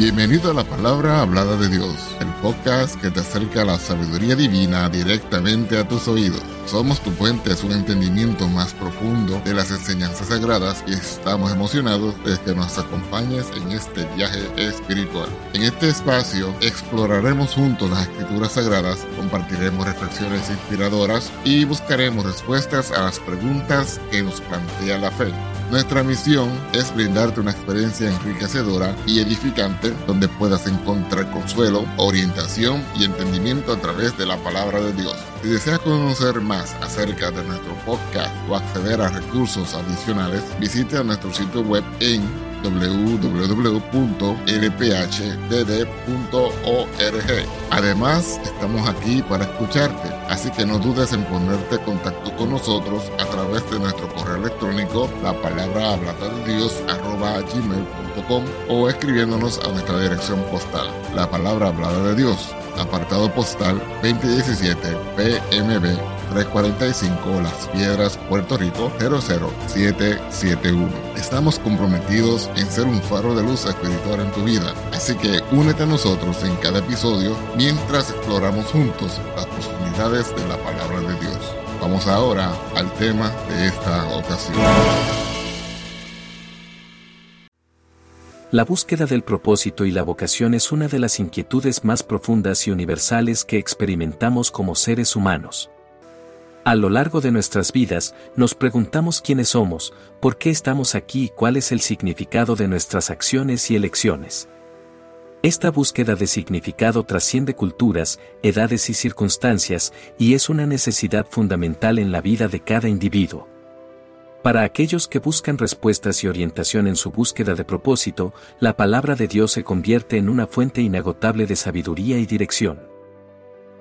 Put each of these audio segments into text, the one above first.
Bienvenido a la palabra hablada de Dios, el podcast que te acerca a la sabiduría divina directamente a tus oídos. Somos tu puente a un entendimiento más profundo de las enseñanzas sagradas y estamos emocionados de que nos acompañes en este viaje espiritual. En este espacio exploraremos juntos las escrituras sagradas, compartiremos reflexiones inspiradoras y buscaremos respuestas a las preguntas que nos plantea la fe. Nuestra misión es brindarte una experiencia enriquecedora y edificante donde puedas encontrar consuelo, orientación y entendimiento a través de la palabra de Dios. Si deseas conocer más acerca de nuestro podcast o acceder a recursos adicionales, visita nuestro sitio web en www.lphdd.org. Además, estamos aquí para escucharte, así que no dudes en ponerte en contacto con nosotros a través de nuestro correo electrónico, la palabra hablada de Dios gmail.com o escribiéndonos a nuestra dirección postal, la palabra hablada de Dios, apartado postal 2017 PMB 345 Las Piedras, Puerto Rico 00771. Estamos comprometidos en ser un faro de luz espiritual en tu vida, así que únete a nosotros en cada episodio mientras exploramos juntos las profundidades de la palabra de Dios. Vamos ahora al tema de esta ocasión. La búsqueda del propósito y la vocación es una de las inquietudes más profundas y universales que experimentamos como seres humanos. A lo largo de nuestras vidas, nos preguntamos quiénes somos, por qué estamos aquí y cuál es el significado de nuestras acciones y elecciones. Esta búsqueda de significado trasciende culturas, edades y circunstancias, y es una necesidad fundamental en la vida de cada individuo. Para aquellos que buscan respuestas y orientación en su búsqueda de propósito, la palabra de Dios se convierte en una fuente inagotable de sabiduría y dirección.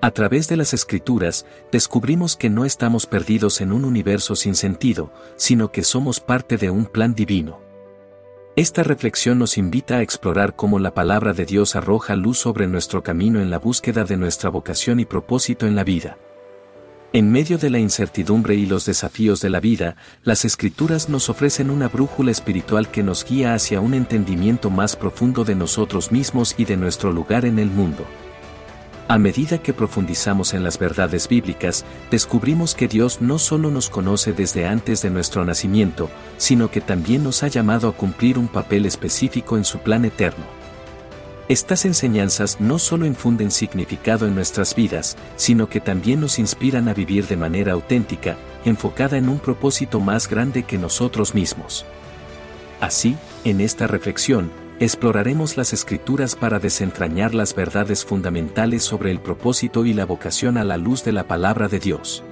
A través de las escrituras, descubrimos que no estamos perdidos en un universo sin sentido, sino que somos parte de un plan divino. Esta reflexión nos invita a explorar cómo la palabra de Dios arroja luz sobre nuestro camino en la búsqueda de nuestra vocación y propósito en la vida. En medio de la incertidumbre y los desafíos de la vida, las escrituras nos ofrecen una brújula espiritual que nos guía hacia un entendimiento más profundo de nosotros mismos y de nuestro lugar en el mundo. A medida que profundizamos en las verdades bíblicas, descubrimos que Dios no solo nos conoce desde antes de nuestro nacimiento, sino que también nos ha llamado a cumplir un papel específico en su plan eterno. Estas enseñanzas no solo infunden significado en nuestras vidas, sino que también nos inspiran a vivir de manera auténtica, enfocada en un propósito más grande que nosotros mismos. Así, en esta reflexión, exploraremos las escrituras para desentrañar las verdades fundamentales sobre el propósito y la vocación a la luz de la palabra de Dios.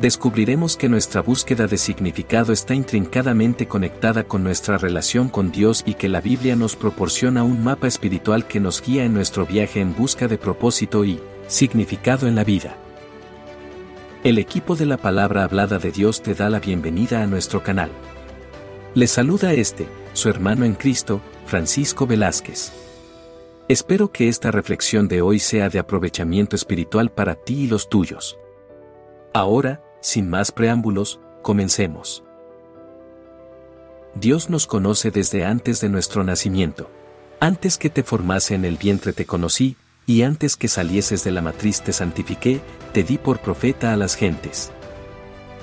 Descubriremos que nuestra búsqueda de significado está intrincadamente conectada con nuestra relación con Dios y que la Biblia nos proporciona un mapa espiritual que nos guía en nuestro viaje en busca de propósito y significado en la vida. El equipo de la palabra hablada de Dios te da la bienvenida a nuestro canal. Le saluda este, su hermano en Cristo, Francisco Velázquez. Espero que esta reflexión de hoy sea de aprovechamiento espiritual para ti y los tuyos. Ahora, sin más preámbulos, comencemos. Dios nos conoce desde antes de nuestro nacimiento. Antes que te formase en el vientre te conocí, y antes que salieses de la matriz te santifiqué, te di por profeta a las gentes.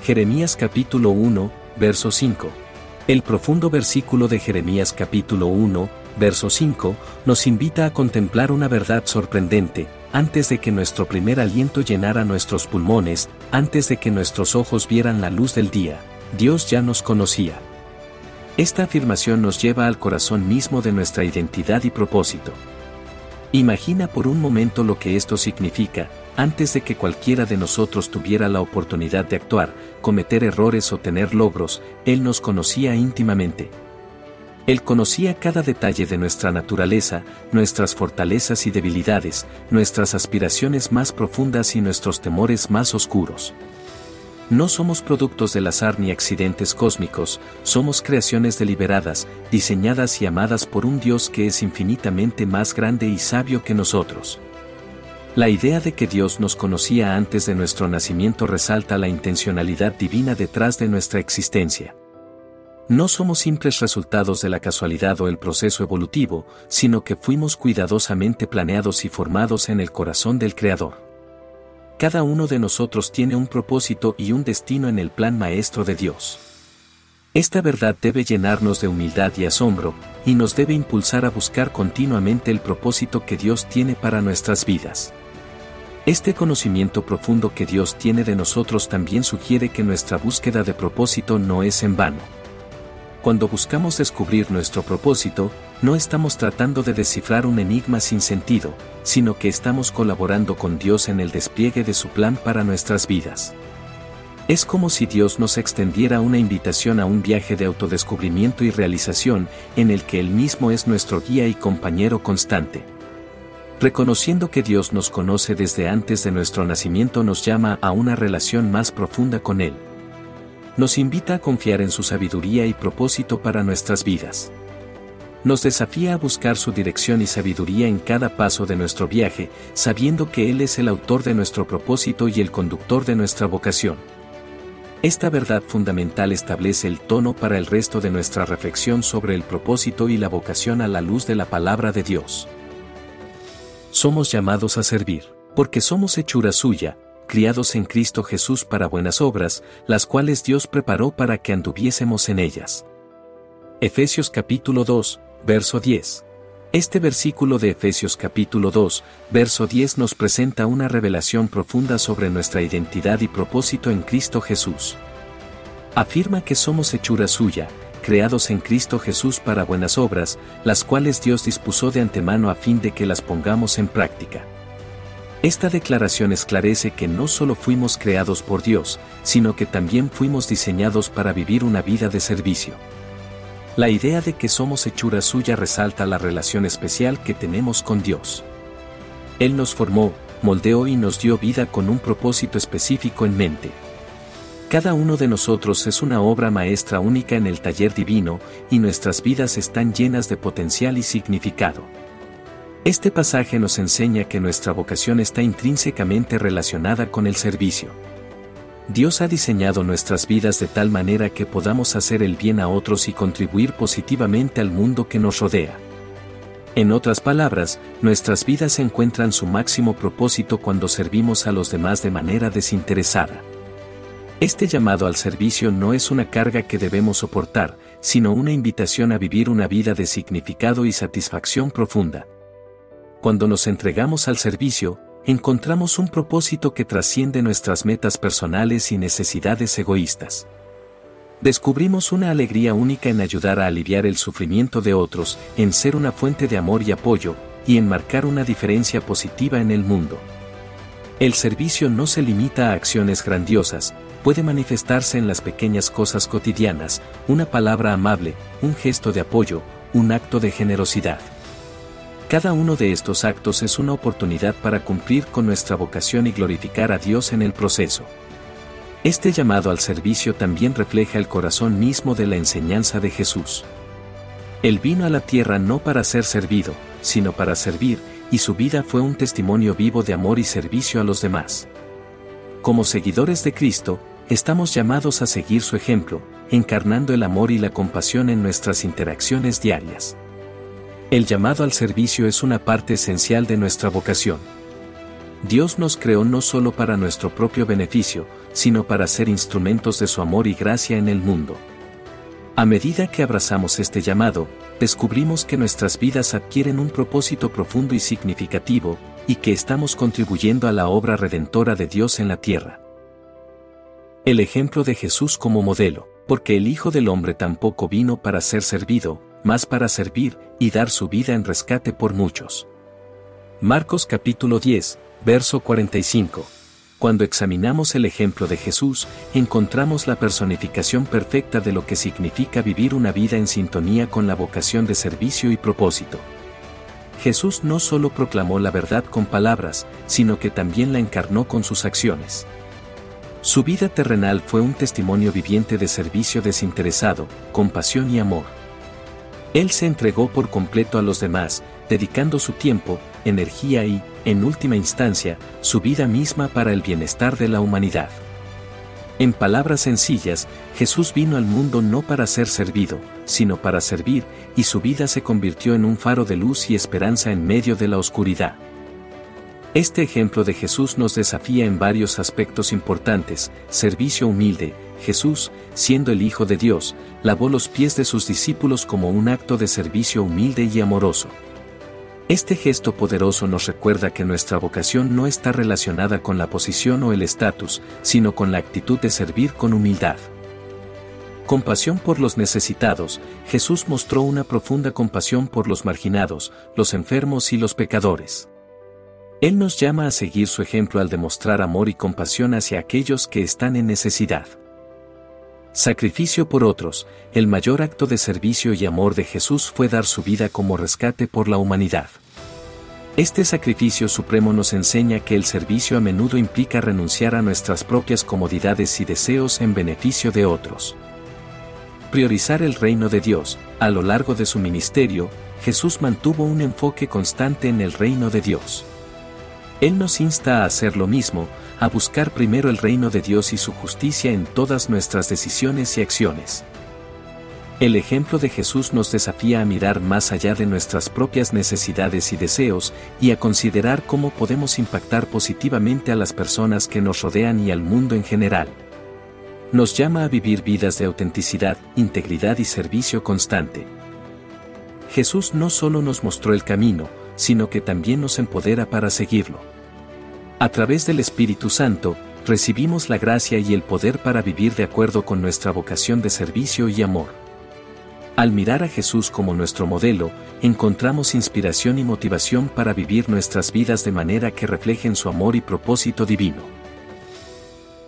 Jeremías capítulo 1, verso 5. El profundo versículo de Jeremías capítulo 1, verso 5, nos invita a contemplar una verdad sorprendente, antes de que nuestro primer aliento llenara nuestros pulmones, antes de que nuestros ojos vieran la luz del día, Dios ya nos conocía. Esta afirmación nos lleva al corazón mismo de nuestra identidad y propósito. Imagina por un momento lo que esto significa, antes de que cualquiera de nosotros tuviera la oportunidad de actuar, cometer errores o tener logros, Él nos conocía íntimamente. Él conocía cada detalle de nuestra naturaleza, nuestras fortalezas y debilidades, nuestras aspiraciones más profundas y nuestros temores más oscuros. No somos productos del azar ni accidentes cósmicos, somos creaciones deliberadas, diseñadas y amadas por un Dios que es infinitamente más grande y sabio que nosotros. La idea de que Dios nos conocía antes de nuestro nacimiento resalta la intencionalidad divina detrás de nuestra existencia. No somos simples resultados de la casualidad o el proceso evolutivo, sino que fuimos cuidadosamente planeados y formados en el corazón del Creador. Cada uno de nosotros tiene un propósito y un destino en el plan maestro de Dios. Esta verdad debe llenarnos de humildad y asombro, y nos debe impulsar a buscar continuamente el propósito que Dios tiene para nuestras vidas. Este conocimiento profundo que Dios tiene de nosotros también sugiere que nuestra búsqueda de propósito no es en vano. Cuando buscamos descubrir nuestro propósito, no estamos tratando de descifrar un enigma sin sentido, sino que estamos colaborando con Dios en el despliegue de su plan para nuestras vidas. Es como si Dios nos extendiera una invitación a un viaje de autodescubrimiento y realización en el que Él mismo es nuestro guía y compañero constante. Reconociendo que Dios nos conoce desde antes de nuestro nacimiento nos llama a una relación más profunda con Él. Nos invita a confiar en su sabiduría y propósito para nuestras vidas. Nos desafía a buscar su dirección y sabiduría en cada paso de nuestro viaje, sabiendo que Él es el autor de nuestro propósito y el conductor de nuestra vocación. Esta verdad fundamental establece el tono para el resto de nuestra reflexión sobre el propósito y la vocación a la luz de la palabra de Dios. Somos llamados a servir, porque somos hechura suya, criados en Cristo Jesús para buenas obras, las cuales Dios preparó para que anduviésemos en ellas. Efesios capítulo 2, verso 10. Este versículo de Efesios capítulo 2, verso 10 nos presenta una revelación profunda sobre nuestra identidad y propósito en Cristo Jesús. Afirma que somos hechura suya, creados en Cristo Jesús para buenas obras, las cuales Dios dispuso de antemano a fin de que las pongamos en práctica. Esta declaración esclarece que no solo fuimos creados por Dios, sino que también fuimos diseñados para vivir una vida de servicio. La idea de que somos hechura suya resalta la relación especial que tenemos con Dios. Él nos formó, moldeó y nos dio vida con un propósito específico en mente. Cada uno de nosotros es una obra maestra única en el taller divino, y nuestras vidas están llenas de potencial y significado. Este pasaje nos enseña que nuestra vocación está intrínsecamente relacionada con el servicio. Dios ha diseñado nuestras vidas de tal manera que podamos hacer el bien a otros y contribuir positivamente al mundo que nos rodea. En otras palabras, nuestras vidas encuentran su máximo propósito cuando servimos a los demás de manera desinteresada. Este llamado al servicio no es una carga que debemos soportar, sino una invitación a vivir una vida de significado y satisfacción profunda. Cuando nos entregamos al servicio, encontramos un propósito que trasciende nuestras metas personales y necesidades egoístas. Descubrimos una alegría única en ayudar a aliviar el sufrimiento de otros, en ser una fuente de amor y apoyo, y en marcar una diferencia positiva en el mundo. El servicio no se limita a acciones grandiosas, puede manifestarse en las pequeñas cosas cotidianas, una palabra amable, un gesto de apoyo, un acto de generosidad. Cada uno de estos actos es una oportunidad para cumplir con nuestra vocación y glorificar a Dios en el proceso. Este llamado al servicio también refleja el corazón mismo de la enseñanza de Jesús. Él vino a la tierra no para ser servido, sino para servir, y su vida fue un testimonio vivo de amor y servicio a los demás. Como seguidores de Cristo, estamos llamados a seguir su ejemplo, encarnando el amor y la compasión en nuestras interacciones diarias. El llamado al servicio es una parte esencial de nuestra vocación. Dios nos creó no solo para nuestro propio beneficio, sino para ser instrumentos de su amor y gracia en el mundo. A medida que abrazamos este llamado, descubrimos que nuestras vidas adquieren un propósito profundo y significativo, y que estamos contribuyendo a la obra redentora de Dios en la tierra. El ejemplo de Jesús como modelo, porque el Hijo del Hombre tampoco vino para ser servido, más para servir y dar su vida en rescate por muchos. Marcos capítulo 10, verso 45. Cuando examinamos el ejemplo de Jesús, encontramos la personificación perfecta de lo que significa vivir una vida en sintonía con la vocación de servicio y propósito. Jesús no solo proclamó la verdad con palabras, sino que también la encarnó con sus acciones. Su vida terrenal fue un testimonio viviente de servicio desinteresado, compasión y amor. Él se entregó por completo a los demás, dedicando su tiempo, energía y, en última instancia, su vida misma para el bienestar de la humanidad. En palabras sencillas, Jesús vino al mundo no para ser servido, sino para servir, y su vida se convirtió en un faro de luz y esperanza en medio de la oscuridad. Este ejemplo de Jesús nos desafía en varios aspectos importantes, servicio humilde, Jesús, siendo el Hijo de Dios, lavó los pies de sus discípulos como un acto de servicio humilde y amoroso. Este gesto poderoso nos recuerda que nuestra vocación no está relacionada con la posición o el estatus, sino con la actitud de servir con humildad. Compasión por los necesitados, Jesús mostró una profunda compasión por los marginados, los enfermos y los pecadores. Él nos llama a seguir su ejemplo al demostrar amor y compasión hacia aquellos que están en necesidad. Sacrificio por otros, el mayor acto de servicio y amor de Jesús fue dar su vida como rescate por la humanidad. Este sacrificio supremo nos enseña que el servicio a menudo implica renunciar a nuestras propias comodidades y deseos en beneficio de otros. Priorizar el reino de Dios, a lo largo de su ministerio, Jesús mantuvo un enfoque constante en el reino de Dios. Él nos insta a hacer lo mismo, a buscar primero el reino de Dios y su justicia en todas nuestras decisiones y acciones. El ejemplo de Jesús nos desafía a mirar más allá de nuestras propias necesidades y deseos y a considerar cómo podemos impactar positivamente a las personas que nos rodean y al mundo en general. Nos llama a vivir vidas de autenticidad, integridad y servicio constante. Jesús no solo nos mostró el camino, sino que también nos empodera para seguirlo. A través del Espíritu Santo, recibimos la gracia y el poder para vivir de acuerdo con nuestra vocación de servicio y amor. Al mirar a Jesús como nuestro modelo, encontramos inspiración y motivación para vivir nuestras vidas de manera que reflejen su amor y propósito divino.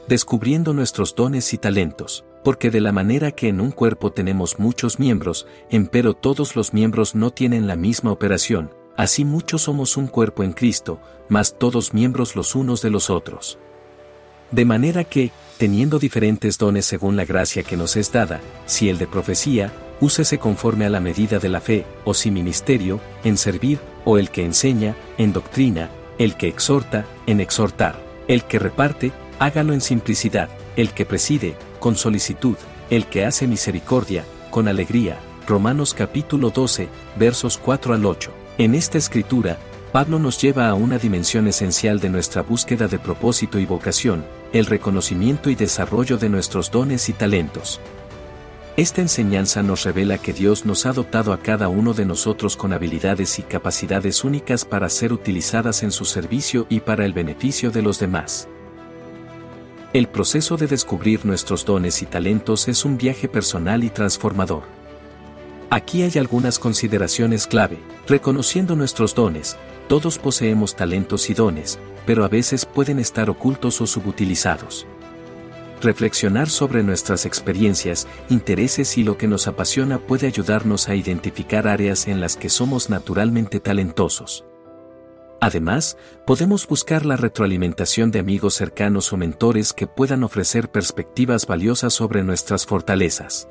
Descubriendo nuestros dones y talentos, porque de la manera que en un cuerpo tenemos muchos miembros, empero todos los miembros no tienen la misma operación, Así muchos somos un cuerpo en Cristo, mas todos miembros los unos de los otros. De manera que, teniendo diferentes dones según la gracia que nos es dada, si el de profecía, úsese conforme a la medida de la fe, o si ministerio, en servir, o el que enseña, en doctrina, el que exhorta, en exhortar, el que reparte, hágalo en simplicidad, el que preside, con solicitud, el que hace misericordia, con alegría. Romanos capítulo 12, versos 4 al 8. En esta escritura, Pablo nos lleva a una dimensión esencial de nuestra búsqueda de propósito y vocación, el reconocimiento y desarrollo de nuestros dones y talentos. Esta enseñanza nos revela que Dios nos ha dotado a cada uno de nosotros con habilidades y capacidades únicas para ser utilizadas en su servicio y para el beneficio de los demás. El proceso de descubrir nuestros dones y talentos es un viaje personal y transformador. Aquí hay algunas consideraciones clave, reconociendo nuestros dones, todos poseemos talentos y dones, pero a veces pueden estar ocultos o subutilizados. Reflexionar sobre nuestras experiencias, intereses y lo que nos apasiona puede ayudarnos a identificar áreas en las que somos naturalmente talentosos. Además, podemos buscar la retroalimentación de amigos cercanos o mentores que puedan ofrecer perspectivas valiosas sobre nuestras fortalezas.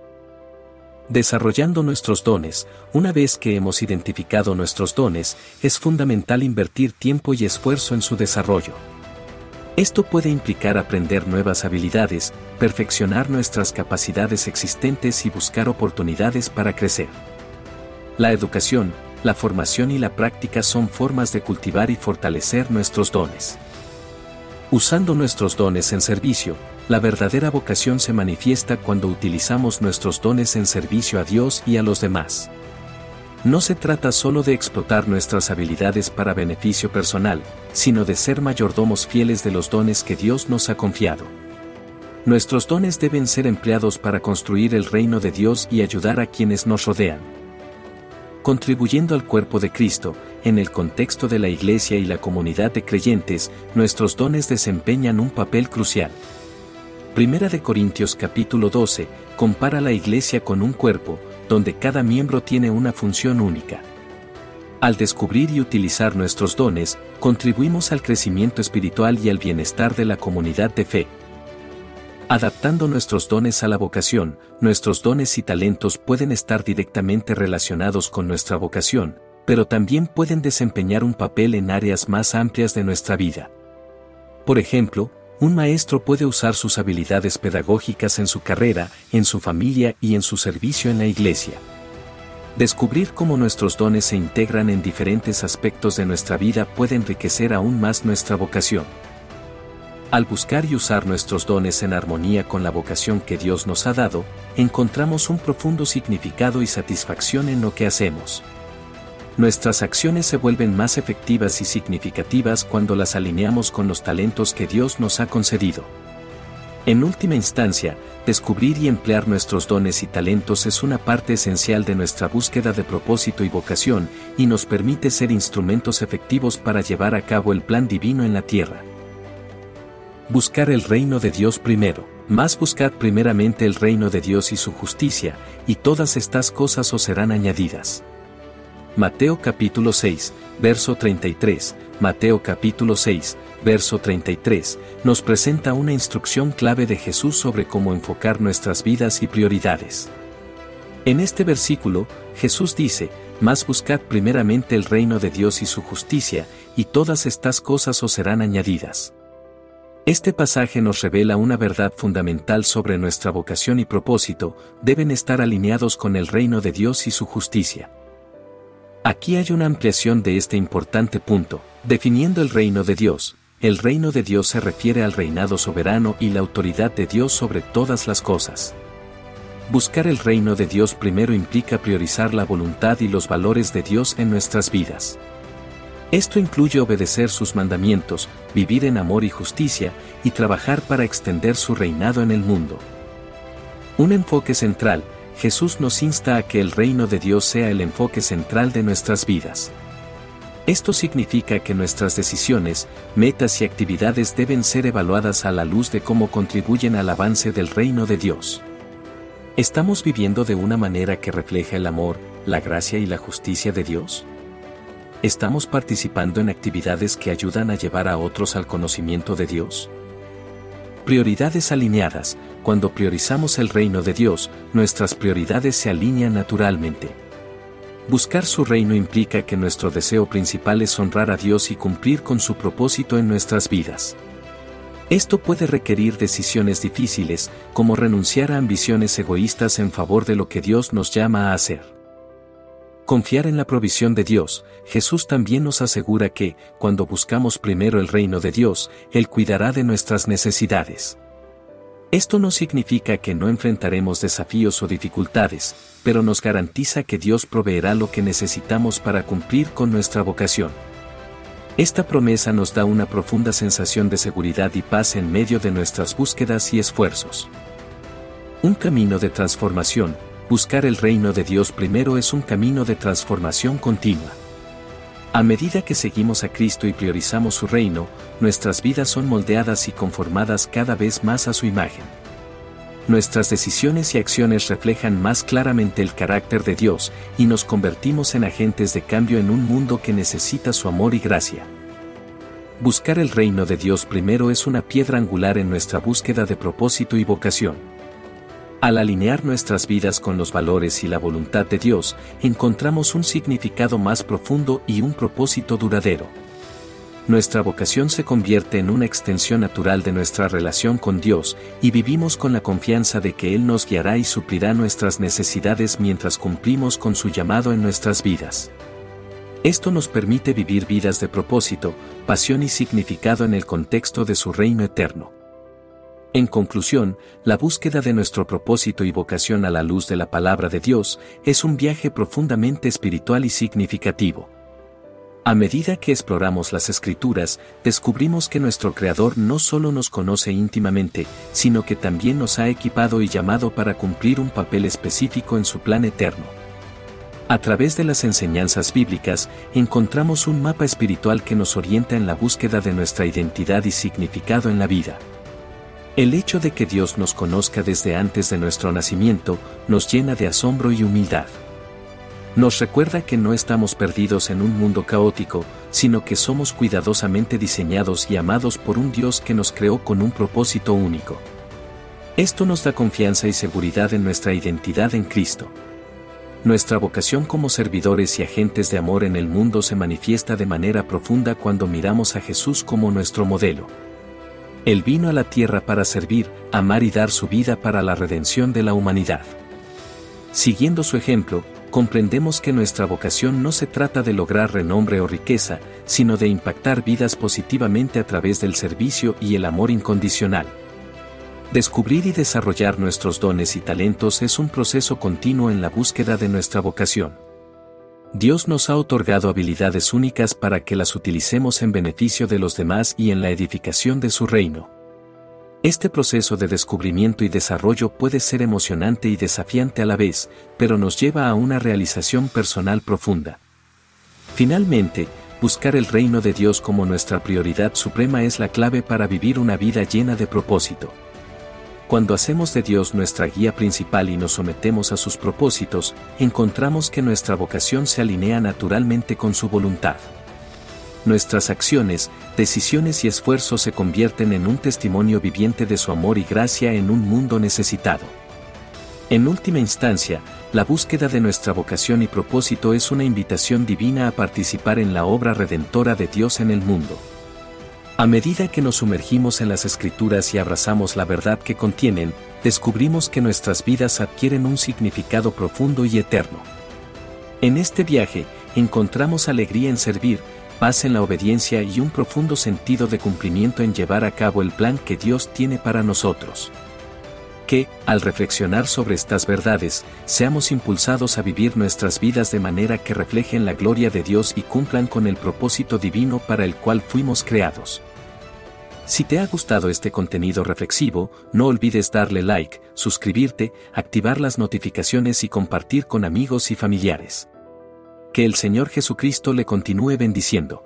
Desarrollando nuestros dones, una vez que hemos identificado nuestros dones, es fundamental invertir tiempo y esfuerzo en su desarrollo. Esto puede implicar aprender nuevas habilidades, perfeccionar nuestras capacidades existentes y buscar oportunidades para crecer. La educación, la formación y la práctica son formas de cultivar y fortalecer nuestros dones. Usando nuestros dones en servicio, la verdadera vocación se manifiesta cuando utilizamos nuestros dones en servicio a Dios y a los demás. No se trata solo de explotar nuestras habilidades para beneficio personal, sino de ser mayordomos fieles de los dones que Dios nos ha confiado. Nuestros dones deben ser empleados para construir el reino de Dios y ayudar a quienes nos rodean. Contribuyendo al cuerpo de Cristo, en el contexto de la Iglesia y la comunidad de creyentes, nuestros dones desempeñan un papel crucial. Primera de Corintios capítulo 12 compara la iglesia con un cuerpo, donde cada miembro tiene una función única. Al descubrir y utilizar nuestros dones, contribuimos al crecimiento espiritual y al bienestar de la comunidad de fe. Adaptando nuestros dones a la vocación, nuestros dones y talentos pueden estar directamente relacionados con nuestra vocación, pero también pueden desempeñar un papel en áreas más amplias de nuestra vida. Por ejemplo, un maestro puede usar sus habilidades pedagógicas en su carrera, en su familia y en su servicio en la iglesia. Descubrir cómo nuestros dones se integran en diferentes aspectos de nuestra vida puede enriquecer aún más nuestra vocación. Al buscar y usar nuestros dones en armonía con la vocación que Dios nos ha dado, encontramos un profundo significado y satisfacción en lo que hacemos. Nuestras acciones se vuelven más efectivas y significativas cuando las alineamos con los talentos que Dios nos ha concedido. En última instancia, descubrir y emplear nuestros dones y talentos es una parte esencial de nuestra búsqueda de propósito y vocación, y nos permite ser instrumentos efectivos para llevar a cabo el plan divino en la tierra. Buscar el reino de Dios primero. Más buscad primeramente el reino de Dios y su justicia, y todas estas cosas os serán añadidas. Mateo capítulo 6, verso 33, Mateo capítulo 6, verso 33, nos presenta una instrucción clave de Jesús sobre cómo enfocar nuestras vidas y prioridades. En este versículo, Jesús dice, Más buscad primeramente el reino de Dios y su justicia, y todas estas cosas os serán añadidas. Este pasaje nos revela una verdad fundamental sobre nuestra vocación y propósito, deben estar alineados con el reino de Dios y su justicia. Aquí hay una ampliación de este importante punto, definiendo el reino de Dios. El reino de Dios se refiere al reinado soberano y la autoridad de Dios sobre todas las cosas. Buscar el reino de Dios primero implica priorizar la voluntad y los valores de Dios en nuestras vidas. Esto incluye obedecer sus mandamientos, vivir en amor y justicia, y trabajar para extender su reinado en el mundo. Un enfoque central, Jesús nos insta a que el reino de Dios sea el enfoque central de nuestras vidas. Esto significa que nuestras decisiones, metas y actividades deben ser evaluadas a la luz de cómo contribuyen al avance del reino de Dios. ¿Estamos viviendo de una manera que refleja el amor, la gracia y la justicia de Dios? ¿Estamos participando en actividades que ayudan a llevar a otros al conocimiento de Dios? Prioridades alineadas. Cuando priorizamos el reino de Dios, nuestras prioridades se alinean naturalmente. Buscar su reino implica que nuestro deseo principal es honrar a Dios y cumplir con su propósito en nuestras vidas. Esto puede requerir decisiones difíciles, como renunciar a ambiciones egoístas en favor de lo que Dios nos llama a hacer. Confiar en la provisión de Dios, Jesús también nos asegura que, cuando buscamos primero el reino de Dios, Él cuidará de nuestras necesidades. Esto no significa que no enfrentaremos desafíos o dificultades, pero nos garantiza que Dios proveerá lo que necesitamos para cumplir con nuestra vocación. Esta promesa nos da una profunda sensación de seguridad y paz en medio de nuestras búsquedas y esfuerzos. Un camino de transformación, buscar el reino de Dios primero es un camino de transformación continua. A medida que seguimos a Cristo y priorizamos su reino, nuestras vidas son moldeadas y conformadas cada vez más a su imagen. Nuestras decisiones y acciones reflejan más claramente el carácter de Dios y nos convertimos en agentes de cambio en un mundo que necesita su amor y gracia. Buscar el reino de Dios primero es una piedra angular en nuestra búsqueda de propósito y vocación. Al alinear nuestras vidas con los valores y la voluntad de Dios, encontramos un significado más profundo y un propósito duradero. Nuestra vocación se convierte en una extensión natural de nuestra relación con Dios y vivimos con la confianza de que Él nos guiará y suplirá nuestras necesidades mientras cumplimos con su llamado en nuestras vidas. Esto nos permite vivir vidas de propósito, pasión y significado en el contexto de su reino eterno. En conclusión, la búsqueda de nuestro propósito y vocación a la luz de la palabra de Dios es un viaje profundamente espiritual y significativo. A medida que exploramos las escrituras, descubrimos que nuestro Creador no solo nos conoce íntimamente, sino que también nos ha equipado y llamado para cumplir un papel específico en su plan eterno. A través de las enseñanzas bíblicas, encontramos un mapa espiritual que nos orienta en la búsqueda de nuestra identidad y significado en la vida. El hecho de que Dios nos conozca desde antes de nuestro nacimiento nos llena de asombro y humildad. Nos recuerda que no estamos perdidos en un mundo caótico, sino que somos cuidadosamente diseñados y amados por un Dios que nos creó con un propósito único. Esto nos da confianza y seguridad en nuestra identidad en Cristo. Nuestra vocación como servidores y agentes de amor en el mundo se manifiesta de manera profunda cuando miramos a Jesús como nuestro modelo. Él vino a la tierra para servir, amar y dar su vida para la redención de la humanidad. Siguiendo su ejemplo, comprendemos que nuestra vocación no se trata de lograr renombre o riqueza, sino de impactar vidas positivamente a través del servicio y el amor incondicional. Descubrir y desarrollar nuestros dones y talentos es un proceso continuo en la búsqueda de nuestra vocación. Dios nos ha otorgado habilidades únicas para que las utilicemos en beneficio de los demás y en la edificación de su reino. Este proceso de descubrimiento y desarrollo puede ser emocionante y desafiante a la vez, pero nos lleva a una realización personal profunda. Finalmente, buscar el reino de Dios como nuestra prioridad suprema es la clave para vivir una vida llena de propósito. Cuando hacemos de Dios nuestra guía principal y nos sometemos a sus propósitos, encontramos que nuestra vocación se alinea naturalmente con su voluntad nuestras acciones, decisiones y esfuerzos se convierten en un testimonio viviente de su amor y gracia en un mundo necesitado. En última instancia, la búsqueda de nuestra vocación y propósito es una invitación divina a participar en la obra redentora de Dios en el mundo. A medida que nos sumergimos en las escrituras y abrazamos la verdad que contienen, descubrimos que nuestras vidas adquieren un significado profundo y eterno. En este viaje, encontramos alegría en servir, paz en la obediencia y un profundo sentido de cumplimiento en llevar a cabo el plan que Dios tiene para nosotros. Que, al reflexionar sobre estas verdades, seamos impulsados a vivir nuestras vidas de manera que reflejen la gloria de Dios y cumplan con el propósito divino para el cual fuimos creados. Si te ha gustado este contenido reflexivo, no olvides darle like, suscribirte, activar las notificaciones y compartir con amigos y familiares. Que el Señor Jesucristo le continúe bendiciendo.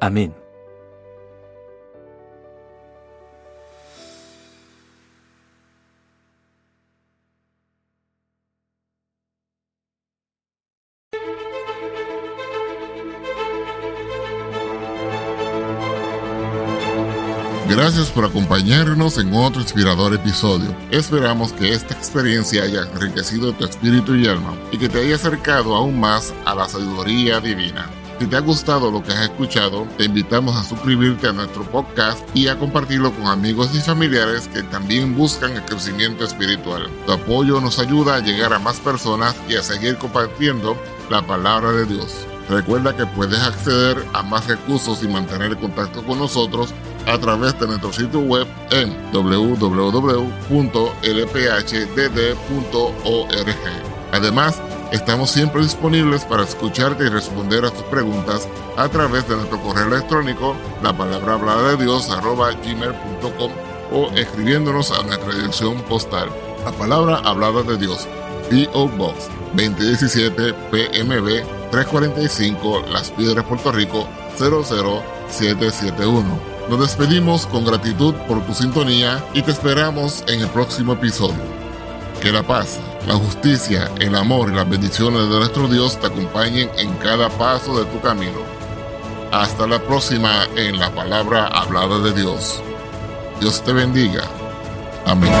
Amén. Gracias por acompañarnos en otro inspirador episodio. Esperamos que esta experiencia haya enriquecido tu espíritu y alma y que te haya acercado aún más a la sabiduría divina. Si te ha gustado lo que has escuchado, te invitamos a suscribirte a nuestro podcast y a compartirlo con amigos y familiares que también buscan el crecimiento espiritual. Tu apoyo nos ayuda a llegar a más personas y a seguir compartiendo la palabra de Dios. Recuerda que puedes acceder a más recursos y mantener contacto con nosotros a través de nuestro sitio web en www.lphdd.org. Además, estamos siempre disponibles para escucharte y responder a tus preguntas a través de nuestro correo electrónico, la palabra hablada de Dios, arroba gmail.com o escribiéndonos a nuestra dirección postal, la palabra hablada de Dios, P.O. Box 2017 PMB 345 Las Piedras, Puerto Rico 00771. Nos despedimos con gratitud por tu sintonía y te esperamos en el próximo episodio. Que la paz, la justicia, el amor y las bendiciones de nuestro Dios te acompañen en cada paso de tu camino. Hasta la próxima en la palabra hablada de Dios. Dios te bendiga. Amén.